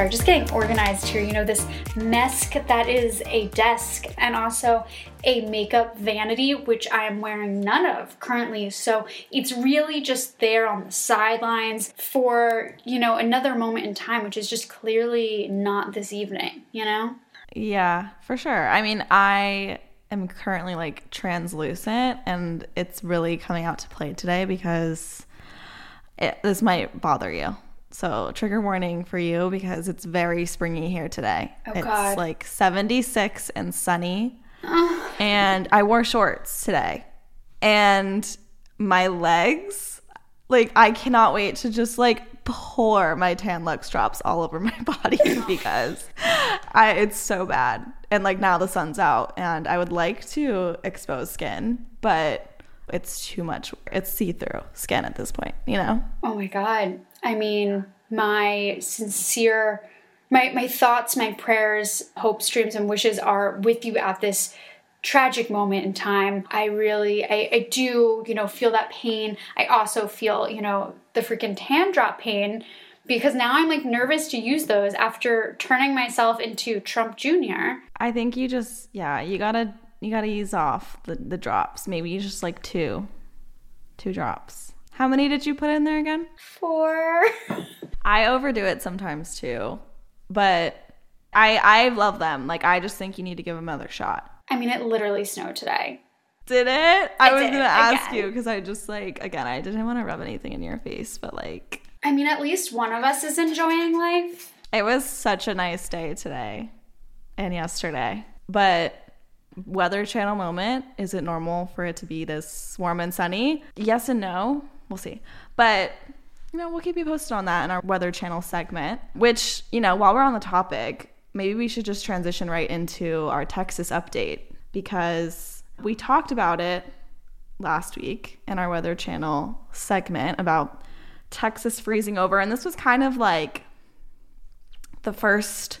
Sorry, just getting organized here. You know, this mess that is a desk and also a makeup vanity, which I am wearing none of currently. So it's really just there on the sidelines for, you know, another moment in time, which is just clearly not this evening, you know? Yeah, for sure. I mean, I am currently like translucent and it's really coming out to play today because it, this might bother you. So, trigger warning for you because it's very springy here today. Oh, it's God. like 76 and sunny. and I wore shorts today. And my legs, like, I cannot wait to just like pour my Tan-Luxe drops all over my body because I it's so bad. And like now the sun's out and I would like to expose skin, but it's too much. It's see-through skin at this point, you know? Oh my God. I mean, my sincere, my, my thoughts, my prayers, hopes, dreams, and wishes are with you at this tragic moment in time. I really, I, I do, you know, feel that pain. I also feel, you know, the freaking tan drop pain because now I'm like nervous to use those after turning myself into Trump Jr. I think you just yeah, you gotta you gotta ease off the, the drops. Maybe you just like two. Two drops. How many did you put in there again? Four. I overdo it sometimes too. But I I love them. Like I just think you need to give them another shot. I mean, it literally snowed today. Did it? I, was did, gonna ask again. you because I just like again I didn't want to rub anything in your face, but like I mean, at least one of us is enjoying life. it was such a nice day today and yesterday. But weather channel moment, is it normal for it to be this warm and sunny? Yes and no. We'll see. But you know, we'll keep you posted on that in our weather channel segment, which, you know, while we're on the topic, maybe we should just transition right into our Texas update because we talked about it last week in our Weather Channel segment about Texas freezing over. And this was kind of like the first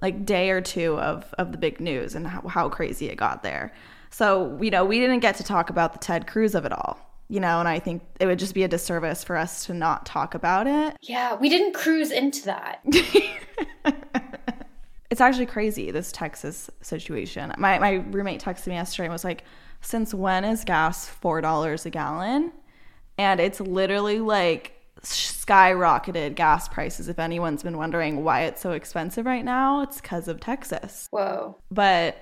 like day or two of, of the big news and how, how crazy it got there. So, you know, we didn't get to talk about the Ted Cruz of it all, you know, and I think it would just be a disservice for us to not talk about it. Yeah, we didn't cruise into that. it's actually crazy this Texas situation. My my roommate texted me yesterday and was like, "Since when is gas four dollars a gallon?" And it's literally like skyrocketed gas prices. If anyone's been wondering why it's so expensive right now, it's because of Texas. Whoa. But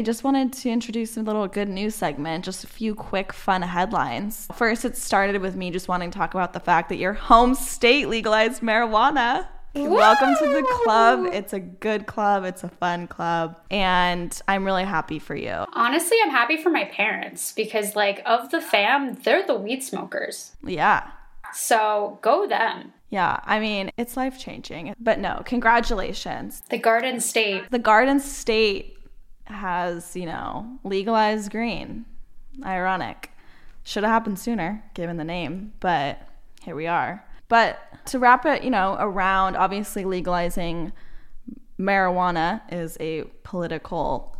I just wanted to introduce a little good news segment, just a few quick, fun headlines. First, it started with me just wanting to talk about the fact that your home state legalized marijuana. Welcome to the club. It's a good club, it's a fun club, and I'm really happy for you. Honestly, I'm happy for my parents because, like, of the fam, they're the weed smokers. Yeah. So go them. Yeah, I mean, it's life changing. But no, congratulations. The Garden State. The Garden State has, you know, legalized green. Ironic. Should have happened sooner, given the name, but here we are. But to wrap it, you know, around obviously legalizing marijuana is a political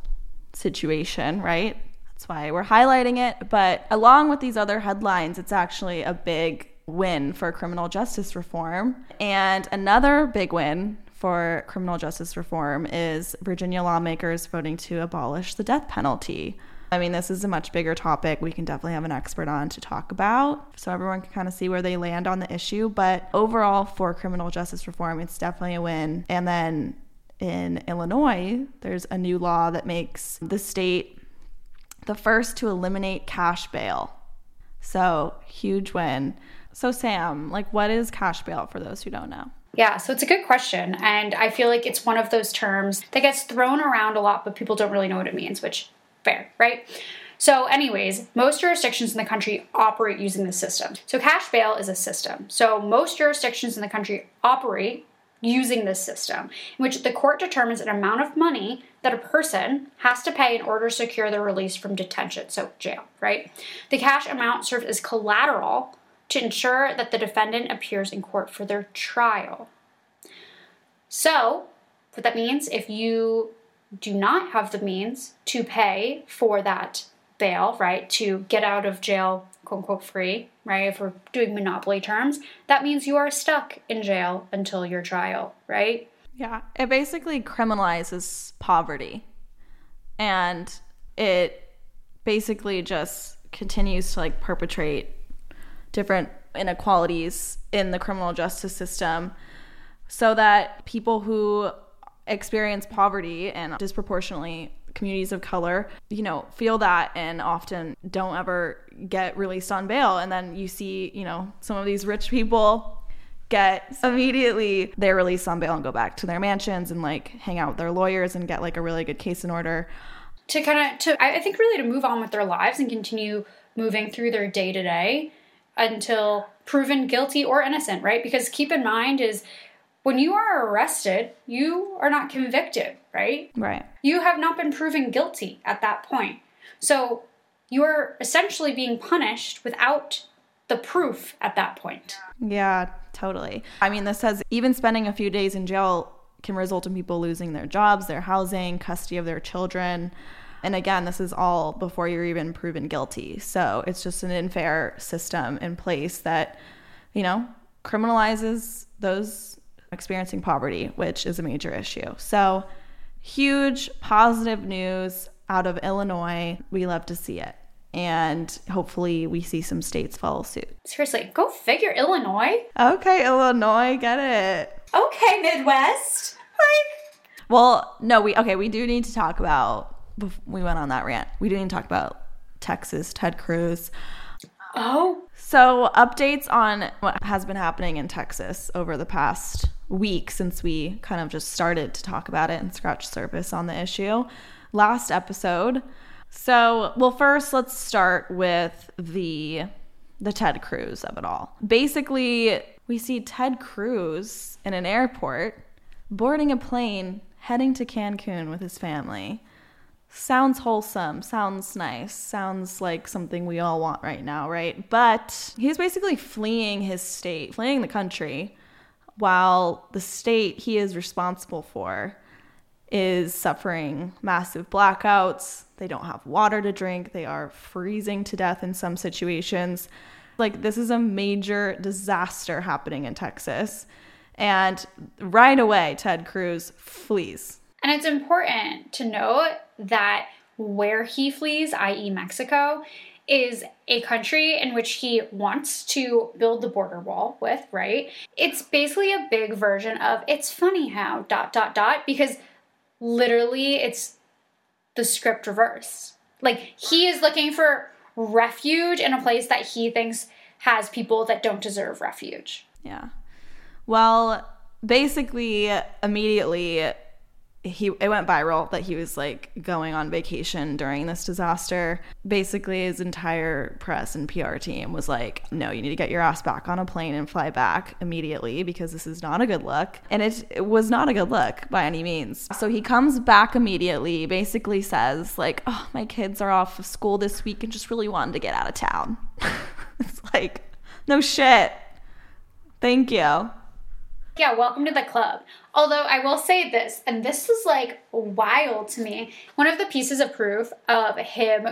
situation, right? That's why we're highlighting it. But along with these other headlines, it's actually a big win for criminal justice reform. And another big win for criminal justice reform is Virginia lawmakers voting to abolish the death penalty. I mean, this is a much bigger topic. We can definitely have an expert on to talk about so everyone can kind of see where they land on the issue. But overall, for criminal justice reform, it's definitely a win. And then in Illinois, there's a new law that makes the state the first to eliminate cash bail. So, huge win. So, Sam, like, what is cash bail for those who don't know? Yeah, so it's a good question. And I feel like it's one of those terms that gets thrown around a lot, but people don't really know what it means, which, fair, right? So, anyways, most jurisdictions in the country operate using this system. So, cash bail is a system. So, most jurisdictions in the country operate using this system, in which the court determines an amount of money that a person has to pay in order to secure their release from detention, so jail, right? The cash amount serves as collateral to ensure that the defendant appears in court for their trial. So, what that means, if you do not have the means to pay for that bail, right, to get out of jail, quote unquote, free, right, if we're doing monopoly terms, that means you are stuck in jail until your trial, right? Yeah, it basically criminalizes poverty and it basically just continues to like perpetrate different inequalities in the criminal justice system so that people who experience poverty and disproportionately communities of color, you know, feel that and often don't ever get released on bail. And then you see, you know, some of these rich people get immediately their release on bail and go back to their mansions and like hang out with their lawyers and get like a really good case in order. To kind of, to, I think really to move on with their lives and continue moving through their day to day until proven guilty or innocent, right? Because keep in mind is when you are arrested, you are not convicted, right? Right. You have not been proven guilty at that point. So you are essentially being punished without the proof at that point. Yeah, totally. I mean, this says even spending a few days in jail can result in people losing their jobs, their housing, custody of their children. And again, this is all before you're even proven guilty. So it's just an unfair system in place that, you know, criminalizes those experiencing poverty, which is a major issue. So, huge positive news out of Illinois. We love to see it. And hopefully, we see some states follow suit. Seriously, go figure, Illinois. Okay, Illinois, get it. Okay, Midwest. Like, well, no, we okay. We do need to talk about. We went on that rant. We didn't to talk about Texas, Ted Cruz. Oh. So, updates on what has been happening in Texas over the past week since we kind of just started to talk about it and scratch surface on the issue last episode. So, well, first let's start with the the Ted Cruz of it all. Basically, we see Ted Cruz in an airport boarding a plane heading to Cancun with his family. Sounds wholesome, sounds nice, sounds like something we all want right now, right? But he's basically fleeing his state, fleeing the country while the state he is responsible for is suffering massive blackouts. They don't have water to drink. They are freezing to death in some situations. Like, this is a major disaster happening in Texas. And right away, Ted Cruz flees. And it's important to note that where he flees, i.e., Mexico, is a country in which he wants to build the border wall with, right? It's basically a big version of it's funny how dot dot dot because literally it's the script reverse. Like he is looking for refuge in a place that he thinks has people that don't deserve refuge. Yeah. Well, basically immediately he it went viral that he was like going on vacation during this disaster. Basically, his entire press and PR team was like, "No, you need to get your ass back on a plane and fly back immediately because this is not a good look." And it, it was not a good look by any means. So he comes back immediately, basically says like, "Oh, my kids are off of school this week and just really wanted to get out of town." it's like, "No shit. Thank you." Yeah, welcome to the club. Although I will say this, and this was like wild to me. One of the pieces of proof of him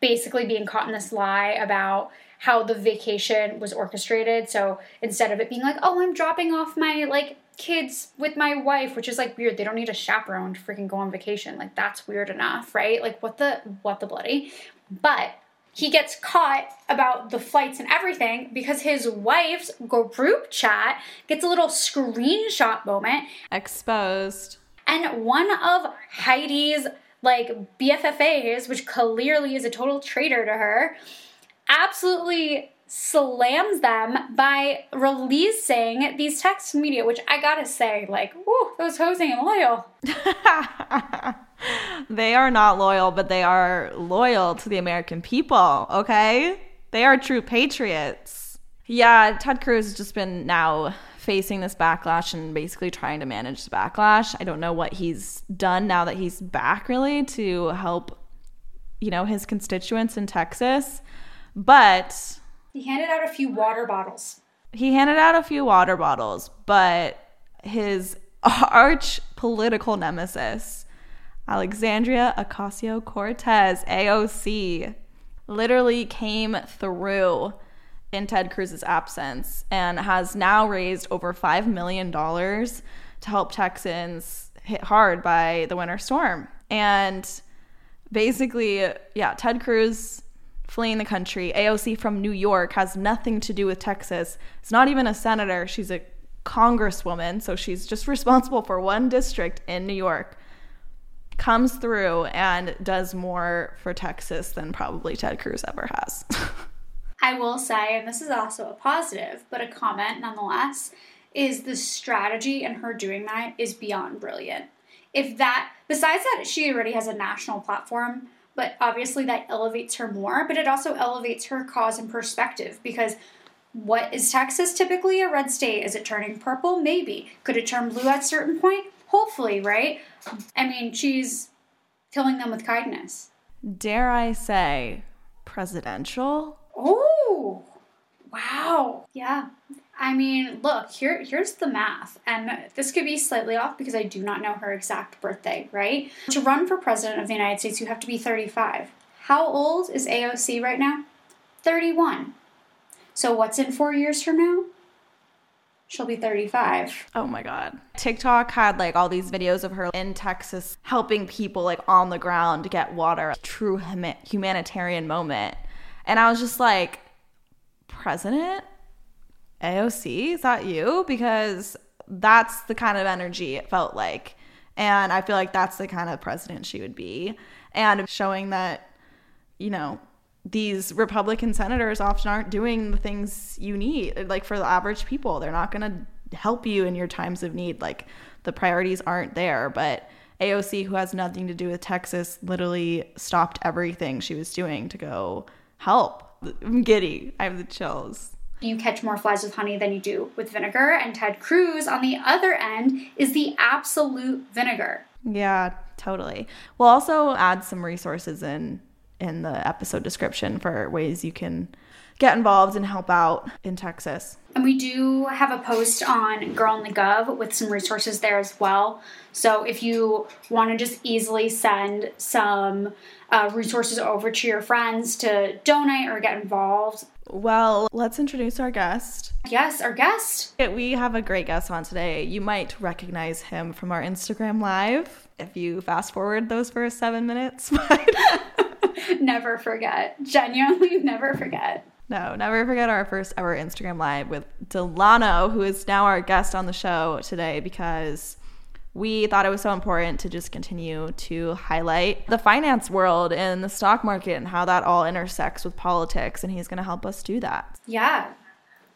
basically being caught in this lie about how the vacation was orchestrated. So instead of it being like, oh, I'm dropping off my like kids with my wife, which is like weird. They don't need a chaperone to freaking go on vacation. Like that's weird enough, right? Like what the what the bloody. But he gets caught about the flights and everything because his wife's group chat gets a little screenshot moment exposed. And one of Heidi's like BFFAs, which clearly is a total traitor to her, absolutely slams them by releasing these text media, which I gotta say, like, whoo, those hoes ain't loyal. they are not loyal, but they are loyal to the American people, okay? They are true patriots. Yeah, Ted Cruz has just been now facing this backlash and basically trying to manage the backlash. I don't know what he's done now that he's back really to help you know his constituents in Texas. But he handed out a few water bottles. He handed out a few water bottles, but his arch political nemesis, Alexandria Ocasio Cortez, AOC, literally came through in Ted Cruz's absence and has now raised over $5 million to help Texans hit hard by the winter storm. And basically, yeah, Ted Cruz fleeing the country. AOC from New York has nothing to do with Texas. It's not even a senator. She's a congresswoman, so she's just responsible for one district in New York. Comes through and does more for Texas than probably Ted Cruz ever has. I will say, and this is also a positive, but a comment nonetheless, is the strategy and her doing that is beyond brilliant. If that, besides that, she already has a national platform, but obviously that elevates her more, but it also elevates her cause and perspective because what is Texas typically a red state? Is it turning purple? Maybe. Could it turn blue at a certain point? Hopefully, right? I mean, she's killing them with kindness. Dare I say, presidential? Oh, wow. Yeah. I mean, look, here here's the math. And this could be slightly off because I do not know her exact birthday, right? To run for president of the United States, you have to be 35. How old is AOC right now? 31. So what's in 4 years from now? She'll be 35. Oh my God. TikTok had like all these videos of her in Texas helping people like on the ground get water. True humanitarian moment. And I was just like, President AOC, is that you? Because that's the kind of energy it felt like. And I feel like that's the kind of president she would be. And showing that, you know, these Republican senators often aren't doing the things you need. Like for the average people, they're not going to help you in your times of need. Like the priorities aren't there. But AOC, who has nothing to do with Texas, literally stopped everything she was doing to go help. I'm giddy. I have the chills. You catch more flies with honey than you do with vinegar. And Ted Cruz, on the other end, is the absolute vinegar. Yeah, totally. We'll also add some resources in in the episode description for ways you can get involved and help out in Texas. And we do have a post on Girl on the Gov with some resources there as well. So if you want to just easily send some uh, resources over to your friends to donate or get involved. Well, let's introduce our guest. Yes, our guest. We have a great guest on today. You might recognize him from our Instagram live if you fast forward those first seven minutes. But never forget. Genuinely, never forget. No, never forget our first ever Instagram live with Delano, who is now our guest on the show today because we thought it was so important to just continue to highlight the finance world and the stock market and how that all intersects with politics. And he's going to help us do that. Yeah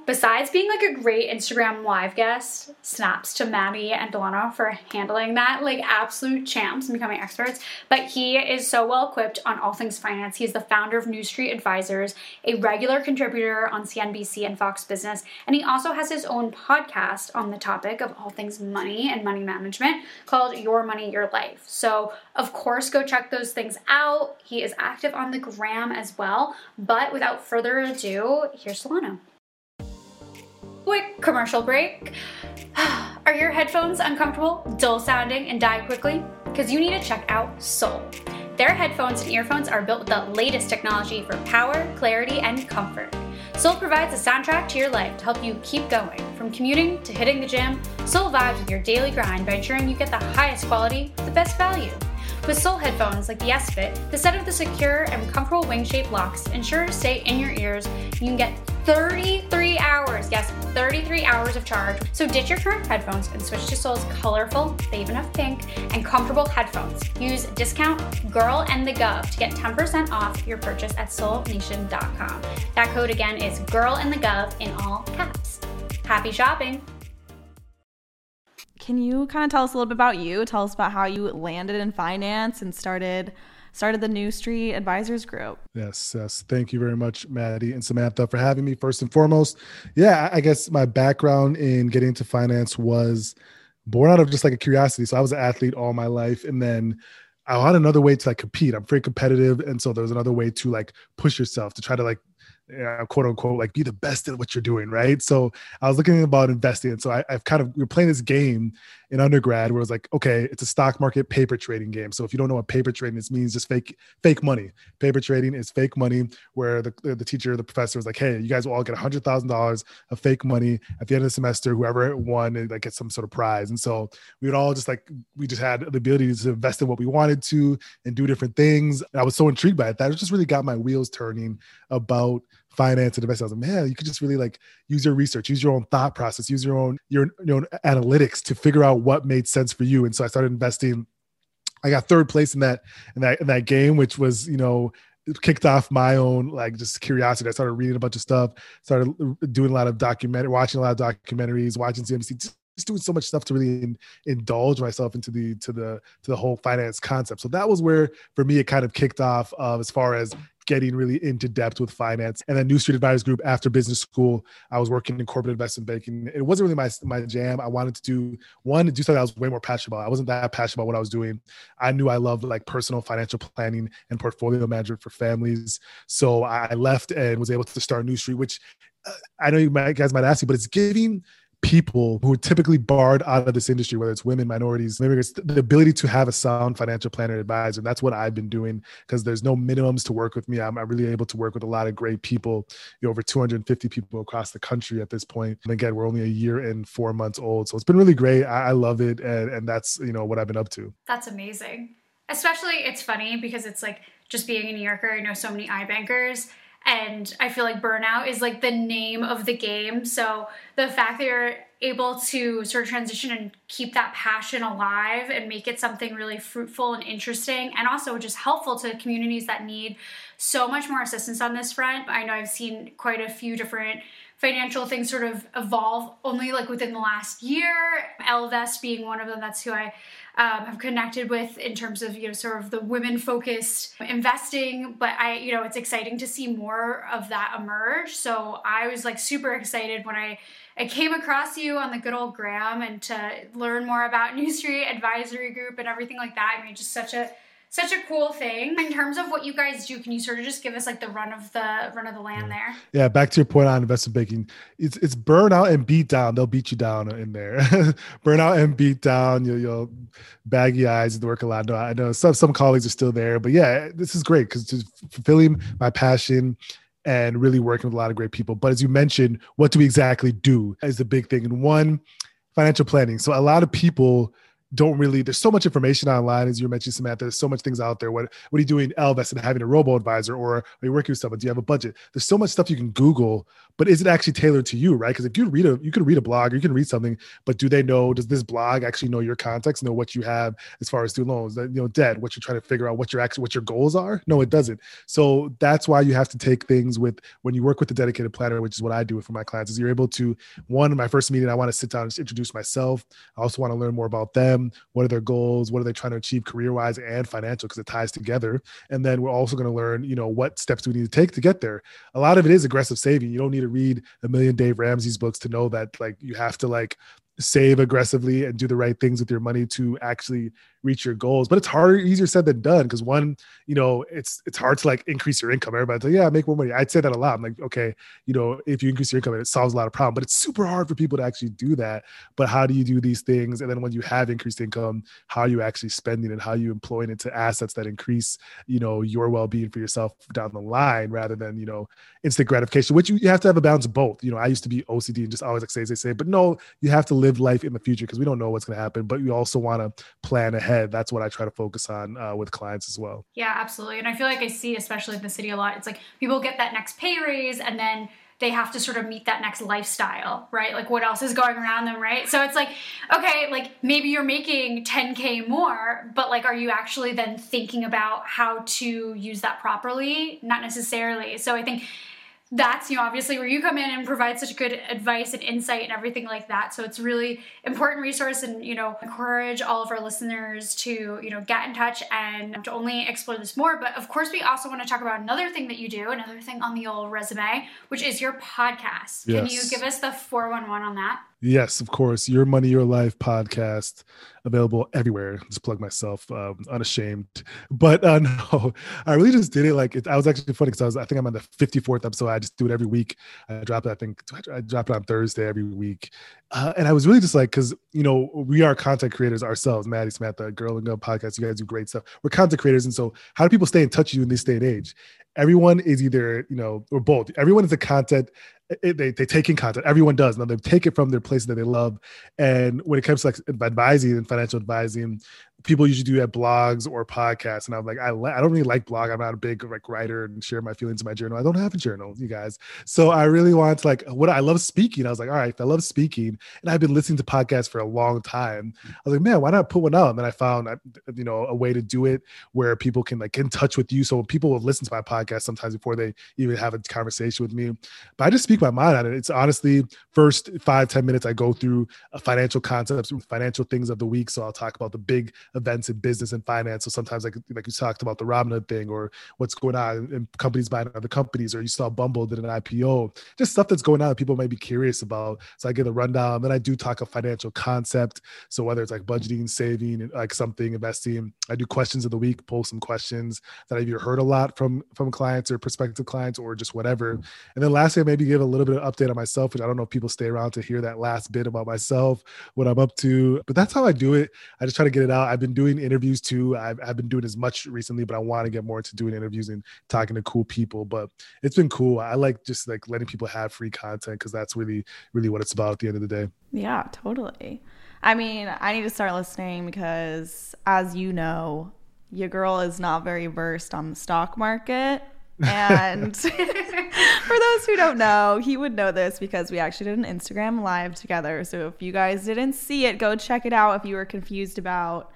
besides being like a great Instagram live guest, snaps to Maddie and Delano for handling that, like absolute champs and becoming experts. But he is so well equipped on all things finance. He's the founder of New Street Advisors, a regular contributor on CNBC and Fox Business, and he also has his own podcast on the topic of all things money and money management called Your Money, Your Life. So, of course, go check those things out. He is active on the gram as well. But without further ado, here's Delano. Quick commercial break. Are your headphones uncomfortable, dull sounding, and die quickly? Because you need to check out Soul. Their headphones and earphones are built with the latest technology for power, clarity, and comfort. Soul provides a soundtrack to your life to help you keep going. From commuting to hitting the gym, Soul vibes with your daily grind by ensuring you get the highest quality, the best value. With Soul headphones like the S-Fit, the set of the secure and comfortable wing-shaped locks ensure stay in your ears. You can get 33 hours. Yes, 33 hours of charge. So ditch your current headphones and switch to Soul's colorful, Fave Enough Pink, and comfortable headphones. Use discount Girl on the Gov to get 10% off your purchase at soulnation.com. That code again is Girl on the Gov in all caps. Happy shopping! Can you kind of tell us a little bit about you? Tell us about how you landed in finance and started started the New Street Advisors Group. Yes, yes. Thank you very much, Maddie and Samantha, for having me. First and foremost, yeah, I guess my background in getting into finance was born out of just like a curiosity. So I was an athlete all my life, and then I had another way to like compete. I'm very competitive, and so there was another way to like push yourself to try to like uh, quote unquote like be the best at what you're doing right so i was looking about investing and so I, have kind of we are playing this game in undergrad where it was like, okay, it's a stock market paper trading game. So if you don't know what paper trading is, means just fake fake money. Paper trading is fake money where the, the teacher, the professor was like, hey, you guys will all get hundred thousand dollars of fake money at the end of the semester. Whoever won, like get some sort of prize. And so we would all just like we just had the ability to invest in what we wanted to and do different things. And I was so intrigued by it that it just really got my wheels turning about finance and investing. I was like, man, you could just really like use your research, use your own thought process, use your own your, your own analytics to figure out what made sense for you. And so I started investing. I got third place in that in that in that game, which was you know kicked off my own like just curiosity. I started reading a bunch of stuff, started doing a lot of documentary, watching a lot of documentaries, watching CNBC, just doing so much stuff to really in, indulge myself into the to the to the whole finance concept. So that was where for me it kind of kicked off uh, as far as getting really into depth with finance. And then New Street Advisors Group after business school, I was working in corporate investment banking. It wasn't really my my jam. I wanted to do one do something I was way more passionate about. I wasn't that passionate about what I was doing. I knew I loved like personal financial planning and portfolio management for families. So I left and was able to start New Street, which uh, I know you guys might ask me, but it's giving people who are typically barred out of this industry, whether it's women, minorities, immigrants, the ability to have a sound financial planner advisor. And that's what I've been doing because there's no minimums to work with me. I'm, I'm, really able to work with a lot of great people, you know, over 250 people across the country at this point. And again, we're only a year and four months old. So it's been really great. I, I love it. And, and that's, you know, what I've been up to. That's amazing. Especially it's funny because it's like just being a New Yorker, I know so many iBankers and I feel like burnout is like the name of the game. So the fact that you're able to sort of transition and keep that passion alive and make it something really fruitful and interesting and also just helpful to communities that need so much more assistance on this front. I know I've seen quite a few different financial things sort of evolve only like within the last year. Ellevest being one of them. That's who I um, have connected with in terms of you know sort of the women focused investing. But I you know it's exciting to see more of that emerge. So I was like super excited when I I came across you on the good old Gram and to learn more about New Street Advisory Group and everything like that. I mean, just such a such a cool thing. In terms of what you guys do, can you sort of just give us like the run of the run of the land there? Yeah, back to your point on investment banking. It's it's burnout and beat down. They'll beat you down in there. burnout and beat down. You'll, you'll baggy eyes and work a lot. No, I know some some colleagues are still there, but yeah, this is great because just fulfilling my passion and really working with a lot of great people. But as you mentioned, what do we exactly do is the big thing. And one, financial planning. So a lot of people don't really there's so much information online as you mentioned samantha there's so much things out there. What what are you doing Ellevest and having a robo advisor or are you working with someone? Do you have a budget? There's so much stuff you can google but is it actually tailored to you right? Because if you read a you can read a blog or you can read something but do they know does this blog actually know your context know what you have as far as student loans you know debt what you're trying to figure out what your actually what your goals are? No it doesn't. So that's why you have to take things with when you work with the dedicated planner which is what i do for my clients is you're able to one in my first meeting i want to sit down and introduce myself. I also want to learn more about them what are their goals? What are they trying to achieve career wise and financial? Because it ties together. And then we're also going to learn, you know, what steps do we need to take to get there? A lot of it is aggressive saving. You don't need to read a million Dave Ramsey's books to know that like you have to like save aggressively and do the right things with your money to actually reach your goals. But it's harder, easier said than done. Because one, you know, it's it's hard to like increase your income. Everybody's like, yeah, make more money. I'd say that a lot. I'm like, okay, you know, if you increase your income, it solves a lot of problems. But it's super hard for people to actually do that. But how do you do these things? And then when you have increased income, how are you actually spending and how you employing it to assets that increase, you know, your well-being for yourself down the line rather than, you know, instant gratification, which you, you have to have a balance of both. You know, I used to be OCD and just always like say, say, say, but no, you have to live life in the future because we don't know what's going to happen, but you also want to plan ahead ahead. That's what I try to focus on uh, with clients as well. Yeah, absolutely. And I feel like I see, especially in the city, a lot. It's like people get that next pay raise and then they have to sort of meet that next lifestyle, right? Like what else is going around them, right? So it's like, okay, like maybe you're making 10K more, but like, are you actually then thinking about how to use that properly? Not necessarily. So I think that's you know obviously where you come in and provide such good advice and insight and everything like that. So it's really important resource and you know encourage all of our listeners to you know get in touch and to only explore this more. But of course we also want to talk about another thing that you do another thing on the old resume which is your podcast. Yes. can you give us the 411 on that Yes, of course. Your Money, Your Life podcast available everywhere. Just plug myself, um, unashamed. But uh, no, I really just did it. Like it, I was actually funny because I was, I think I'm on the 54th episode. I just do it every week. I drop it. I think I drop it on Thursday every week. Uh, and I was really just like, because you know we are content creators ourselves. Maddie Samantha, Girl and Go podcast. You guys do great stuff. We're content creators, and so how do people stay in touch with you in this day and age? everyone is either you know or both everyone is a content it, they, they take in content. Everyone does. Now they take it from their places that they love. And when it comes to like advising and financial advising people usually do at blogs or podcasts and i'm like i, I don't really like blog i'm not a big like writer and share my feelings in my journal i don't have a journal you guys. So i really want to like what i love speaking i was like all right i love speaking and i've been listening to podcasts for a long time. I was like man why not put one out and then i found uh, you know a way to do it where people can like get in touch with you so people will listen to my podcast sometimes before they even have a conversation with me. But i just speak my mind on it it's honestly first five ten minutes i go through financial concepts financial things of the week so i'll talk about the big events in business and finance. So sometimes, like like you talked about the Robinhood thing, or what's going on in companies buying other companies, or you saw Bumble did an IPO, just stuff that's going on that people might be curious about. So I get a rundown. Then I do talk a financial concept. So whether it's like budgeting, saving, like something, investing, I do questions of the week, post some questions that I've heard a lot from from clients or prospective clients, or just whatever. And then lastly, I maybe give a little bit of update on myself, which I don't know if people stay around to hear that last bit about myself, what I'm up to. But that's how I do it. I just try to get it out. I've been doing interviews too. I've, I've been doing as much recently, but I want to get more into doing interviews and talking to cool people. But it's been cool. I like just like letting people have free content because that's really, really what it's about at the end of the day. Yeah, totally. I mean, I need to start listening because, as you know, your girl is not very versed on the stock market. And for those who don't know, he would know this because we actually did an Instagram live together. So if you guys didn't see it, go check it out if you were confused about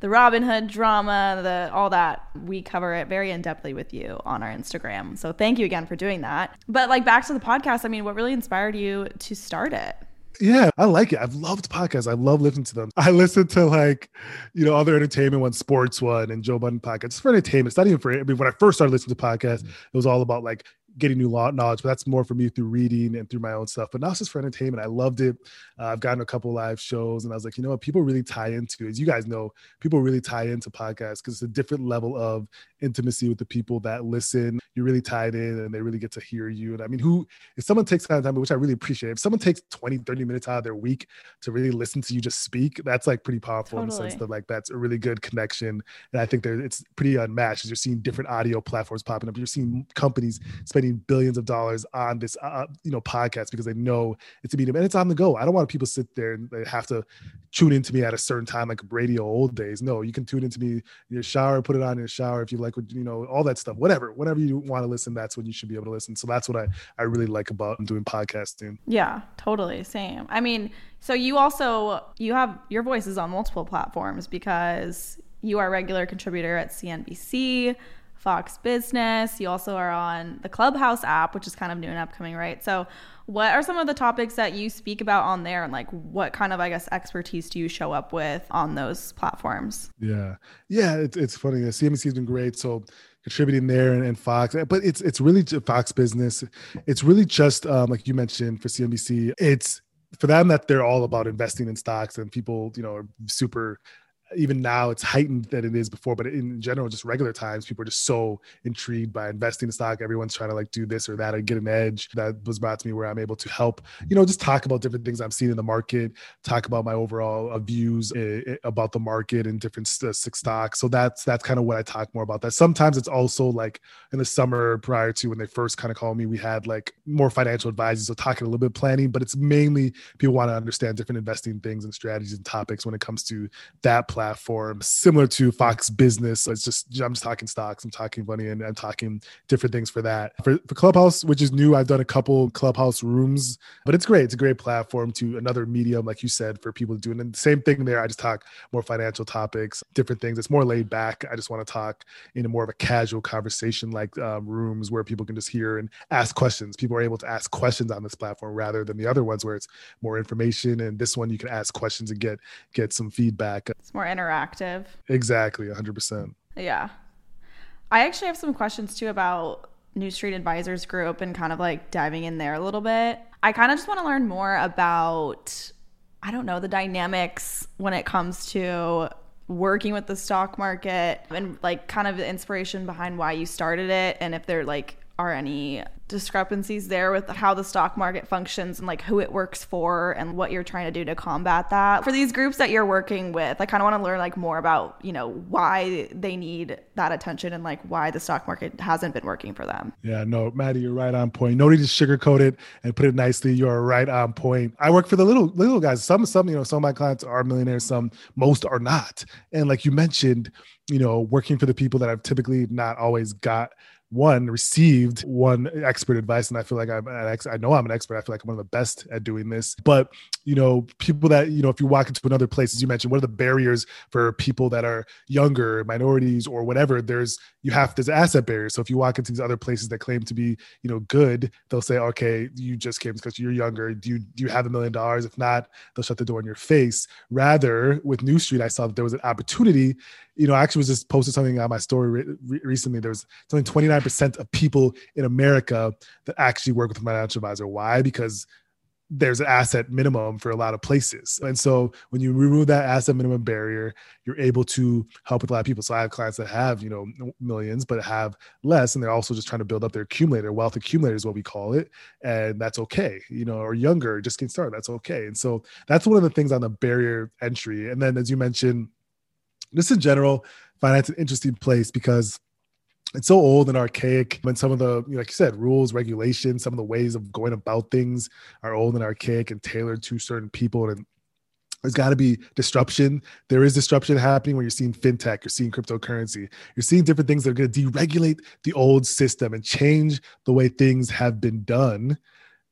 the Robinhood drama, the all that. We cover it very in depthly with you on our Instagram. So thank you again for doing that. But like back to the podcast, I mean, what really inspired you to start it? Yeah, I like it. I've loved podcasts. I love listening to them. I listen to like, you know, other entertainment one, sports one, and Joe Budden podcasts. For entertainment. It's not even for. I mean, when I first started listening to podcasts, it was all about like getting new knowledge, but that's more for me through reading and through my own stuff. But now it's just for entertainment. I loved it. Uh, I've gotten a couple live shows, and I was like, you know what? People really tie into, as you guys know, people really tie into podcasts because it's a different level of intimacy with the people that listen. You're really tied in, and they really get to hear you. And I mean, who if someone takes time, which I really appreciate, if someone takes 20, 30 minutes out of their week to really listen to you just speak, that's like pretty powerful totally. in the sense that like that's a really good connection. And I think there it's pretty unmatched. As you're seeing different audio platforms popping up, you're seeing companies spending billions of dollars on this, uh, you know, podcast because they know it's a medium and it's on the go. I don't want people to sit there and they have to tune into me at a certain time, like radio old days. No, you can tune into me in your shower, put it on in your shower if you like, you know, all that stuff, whatever, whatever you want to listen, that's when you should be able to listen. So that's what I, I really like about doing podcasting. Yeah, totally. Same. I mean, so you also, you have your voice is on multiple platforms because you are a regular contributor at CNBC, Fox Business. You also are on the Clubhouse app, which is kind of new and upcoming, right? So, what are some of the topics that you speak about on there, and like what kind of, I guess, expertise do you show up with on those platforms? Yeah, yeah, it's it's funny. CNBC's been great, so contributing there and, and, Fox, but it's it's really Fox Business. It's really just um, like you mentioned for CNBC. It's for them that they're all about investing in stocks, and people, you know, are super even now it's heightened than it is before but in general just regular times people are just so intrigued by investing in stock. Everyone's trying to like do this or that or get an edge. That was brought to me where i'm able to help you know just talk about different things i'm seeing in the market talk about my overall uh, views uh, about the market and different uh, stocks. So that's that's kind of what i talk more about that. Sometimes it's also like in the summer prior to when they first kind of called me we had like more financial advisors so talking a little bit planning but it's mainly people want to understand different investing things and strategies and topics when it comes to that platform similar to Fox Business. So it's just I'm just talking stocks, I'm talking money, and I'm talking different things for that. For, for Clubhouse, which is new, I've done a couple Clubhouse rooms, but it's great. It's a great platform to another medium, like you said, for people to do. And the same thing there. I just talk more financial topics, different things. It's more laid back. I just want to talk in a more of a casual conversation, like um, rooms where people can just hear and ask questions. People are able to ask questions on this platform rather than the other ones where it's more information. And this one, you can ask questions and get get some feedback. It's more interactive. Exactly, 100%. Yeah. I actually have some questions too about New Street Advisors Group and kind of like diving in there a little bit. I kind of just want to learn more about, I don't know, the dynamics when it comes to working with the stock market and like kind of the inspiration behind why you started it and if they're like are any discrepancies there with how the stock market functions and like who it works for and what you're trying to do to combat that? For these groups that you're working with i kind of want to learn like more about you know why they need that attention and like why the stock market hasn't been working for them. Yeah no maddie you're right on point. No need to sugarcoat it and put it nicely. You're right on point. I work for the little little guys. Some some you know some of my clients are millionaires some most are not. And like you mentioned you know working for the people that i've typically not always got one received one expert advice and i feel like i'm an ex i know i'm an expert i feel like i'm one of the best at doing this but you know people that you know if you walk into another place as you mentioned what are the barriers for people that are younger minorities or whatever? There's you have there's asset barriers. So if you walk into these other places that claim to be you know good they'll say okay you just came because you're younger. Do you do you have a million dollars? If not they'll shut the door in your face. Rather with new street i saw that there was an opportunity you know, I actually was just posted something on my story re- recently. There was only 29% of people in America that actually work with a financial advisor. Why? Because there's an asset minimum for a lot of places. And so when you remove that asset minimum barrier, you're able to help with a lot of people. So I have clients that have, you know, millions, but have less. And they're also just trying to build up their accumulator. Wealth accumulator is what we call it. And that's okay, you know, or younger, just getting started. That's okay. And so that's one of the things on the barrier entry. And then as you mentioned, just in general, finance an interesting place because it's so old and archaic when some of the you know, like you said rules regulations some of the ways of going about things are old and archaic and tailored to certain people. And there's got to be disruption. There is disruption happening when you're seeing fintech, you're seeing cryptocurrency, you're seeing different things that are going to deregulate the old system and change the way things have been done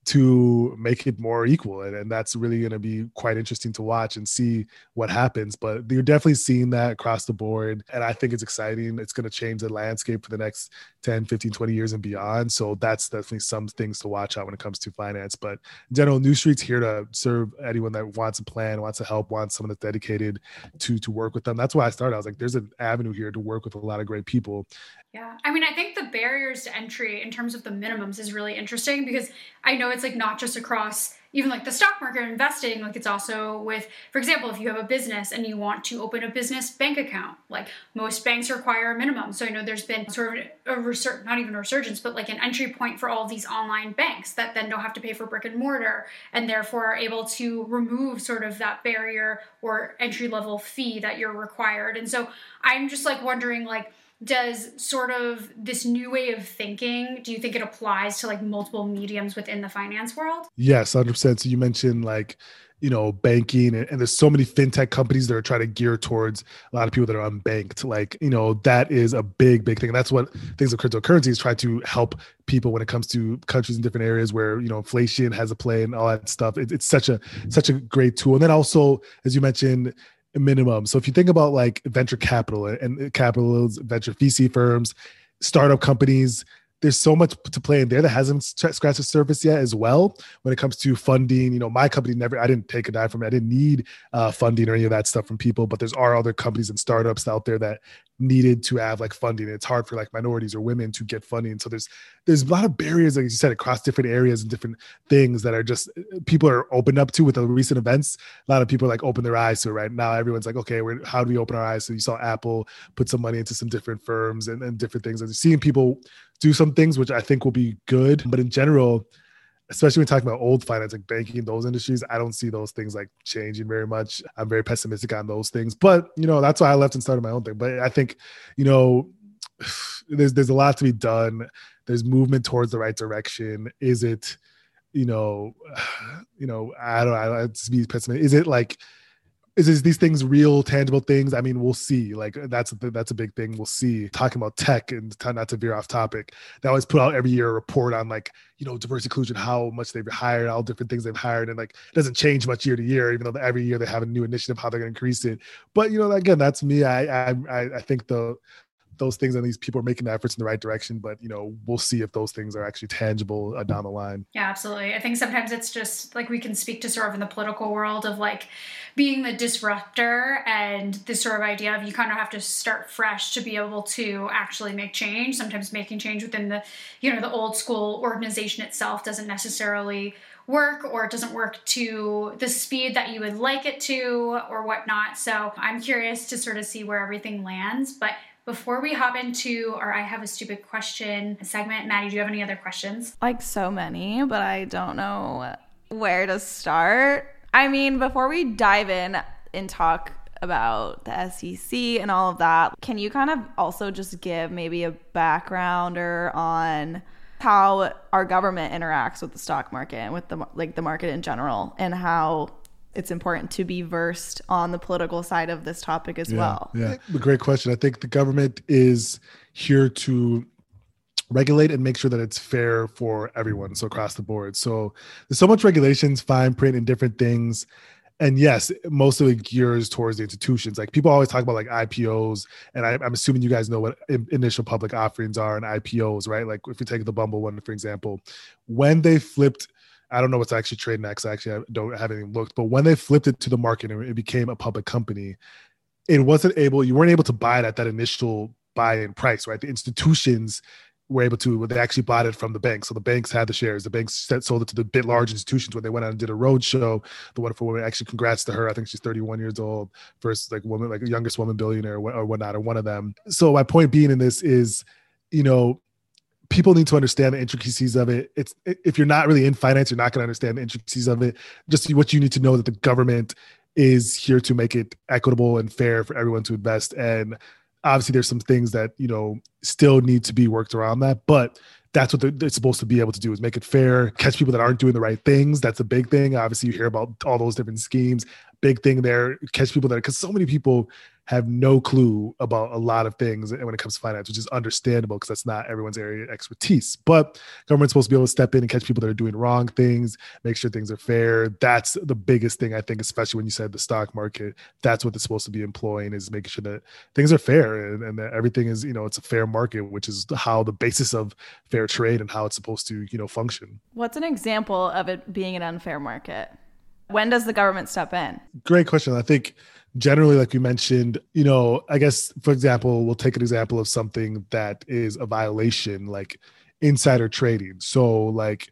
to make it more equal and, and that's really going to be quite interesting to watch and see what happens but you're definitely seeing that across the board and i think it's exciting. It's going to change the landscape for the next 10 15 20 years and beyond so that's definitely some things to watch out when it comes to finance but general new street's here to serve anyone that wants a plan wants to help wants someone that's dedicated to to work with them. That's why i started. I was like there's an avenue here to work with a lot of great people. Yeah. I mean, I think the barriers to entry in terms of the minimums is really interesting because I know it's like not just across even like the stock market investing, like it's also with, for example, if you have a business and you want to open a business bank account, like most banks require a minimum. So I know there's been sort of a resur- not even a resurgence, but like an entry point for all these online banks that then don't have to pay for brick and mortar and therefore are able to remove sort of that barrier or entry level fee that you're required. And so I'm just like wondering, like, does sort of this new way of thinking do you think it applies to like multiple mediums within the finance world? Yes 100% so you mentioned like you know banking and, and, there's so many fintech companies that are trying to gear towards a lot of people that are unbanked. Like you know that is a big big thing. And that's what things of cryptocurrencies try to help people when it comes to countries in different areas where you know inflation has a play and all that stuff. It, it's such a such a great tool. And then also as you mentioned minimum. So if you think about like venture capital and capitals, venture VC firms, startup companies, there's so much to play in there that hasn't scratched the surface yet as well when it comes to funding you know my company never i didn't take a dime from it i didn't need uh, funding or any of that stuff from people but there's are other companies and startups out there that needed to have like funding. It's hard for like minorities or women to get funding. So there's there's a lot of barriers like you said across different areas and different things that are just uh, people are opened up to with the recent events. A lot of people like open their eyes to it right? Now everyone's like okay we're, how do we open our eyes? So you saw apple put some money into some different firms and, and different things. And seeing people do some things which I think will be good. But in general, especially when talking about old finance like banking, those industries, I don't see those things like changing very much. I'm very pessimistic on those things. But you know, that's why I left and started my own thing. But I think, you know, there's there's a lot to be done. There's movement towards the right direction. Is it, you know, you know, I don't I to be pessimistic. Is it like is, is these things real tangible things? I mean we'll see. Like that's a, that's a big thing. We'll see. Talking about tech and not to veer off topic they always put out every year a report on like you know diversity inclusion how much they've hired all different things they've hired and like it doesn't change much year to year even though every year they have a new initiative how they're going to increase it. But you know again that's me. I i i think the those things and these people are making the efforts in the right direction but you know we'll see if those things are actually tangible uh, down the line yeah absolutely i think sometimes it's just like we can speak to sort of in the political world of like being the disruptor and this sort of idea of you kind of have to start fresh to be able to actually make change sometimes making change within the you know the old school organization itself doesn't necessarily work or it doesn't work to the speed that you would like it to or whatnot. So I'm curious to sort of see where everything lands. But before we hop into our I Have a Stupid Question segment, Maddie, do you have any other questions? Like so many, but I don't know where to start. I mean, before we dive in and talk about the SEC and all of that, can you kind of also just give maybe a backgrounder on how our government interacts with the stock market and with the like the market in general and how it's important to be versed on the political side of this topic as yeah, well. Yeah, great question. I think the government is here to regulate and make sure that it's fair for everyone, so across the board. So there's so much regulations, fine print, and different things. And yes, most of it gears towards the institutions. Like people always talk about like IPOs, and I, am assuming you guys know what initial public offerings are and IPOs, right? Like if you take the Bumble one for example, when they flipped I don't know what's actually trading next. Actually, I don't have anything looked. But when they flipped it to the market and it became a public company, it wasn't able. You weren't able to buy it at that initial buy-in price, right? The institutions were able to. They actually bought it from the banks. So the banks had the shares. The banks sold it to the bit large institutions when they went out and did a road show. The wonderful woman. Actually, congrats to her. I think she's 31 years old. First, like woman, like youngest woman billionaire or whatnot, or one of them. So my point being in this is, you know, people need to understand the intricacies of it. It's if you're not really in finance, you're not going to understand the intricacies of it. Just what you need to know that the government is here to make it equitable and fair for everyone to invest. And obviously, there's some things that you know still need to be worked around that, but that's what they're, supposed to be able to do is make it fair catch people that aren't doing the right things that's a big thing obviously you hear about all those different schemes big thing there catch people that because so many people have no clue about a lot of things when it comes to finance, which is understandable because that's not everyone's area of expertise. But government's supposed to be able to step in and catch people that are doing wrong things, make sure things are fair. That's the biggest thing I think, especially when you said the stock market. That's what it's supposed to be employing is making sure that things are fair and, and that everything is, you know, it's a fair market, which is how the basis of fair trade and how it's supposed to, you know, function. What's an example of it being an unfair market? When does the government step in? Great question. I think generally like you mentioned you know i guess for example we'll take an example of something that is a violation like insider trading. So like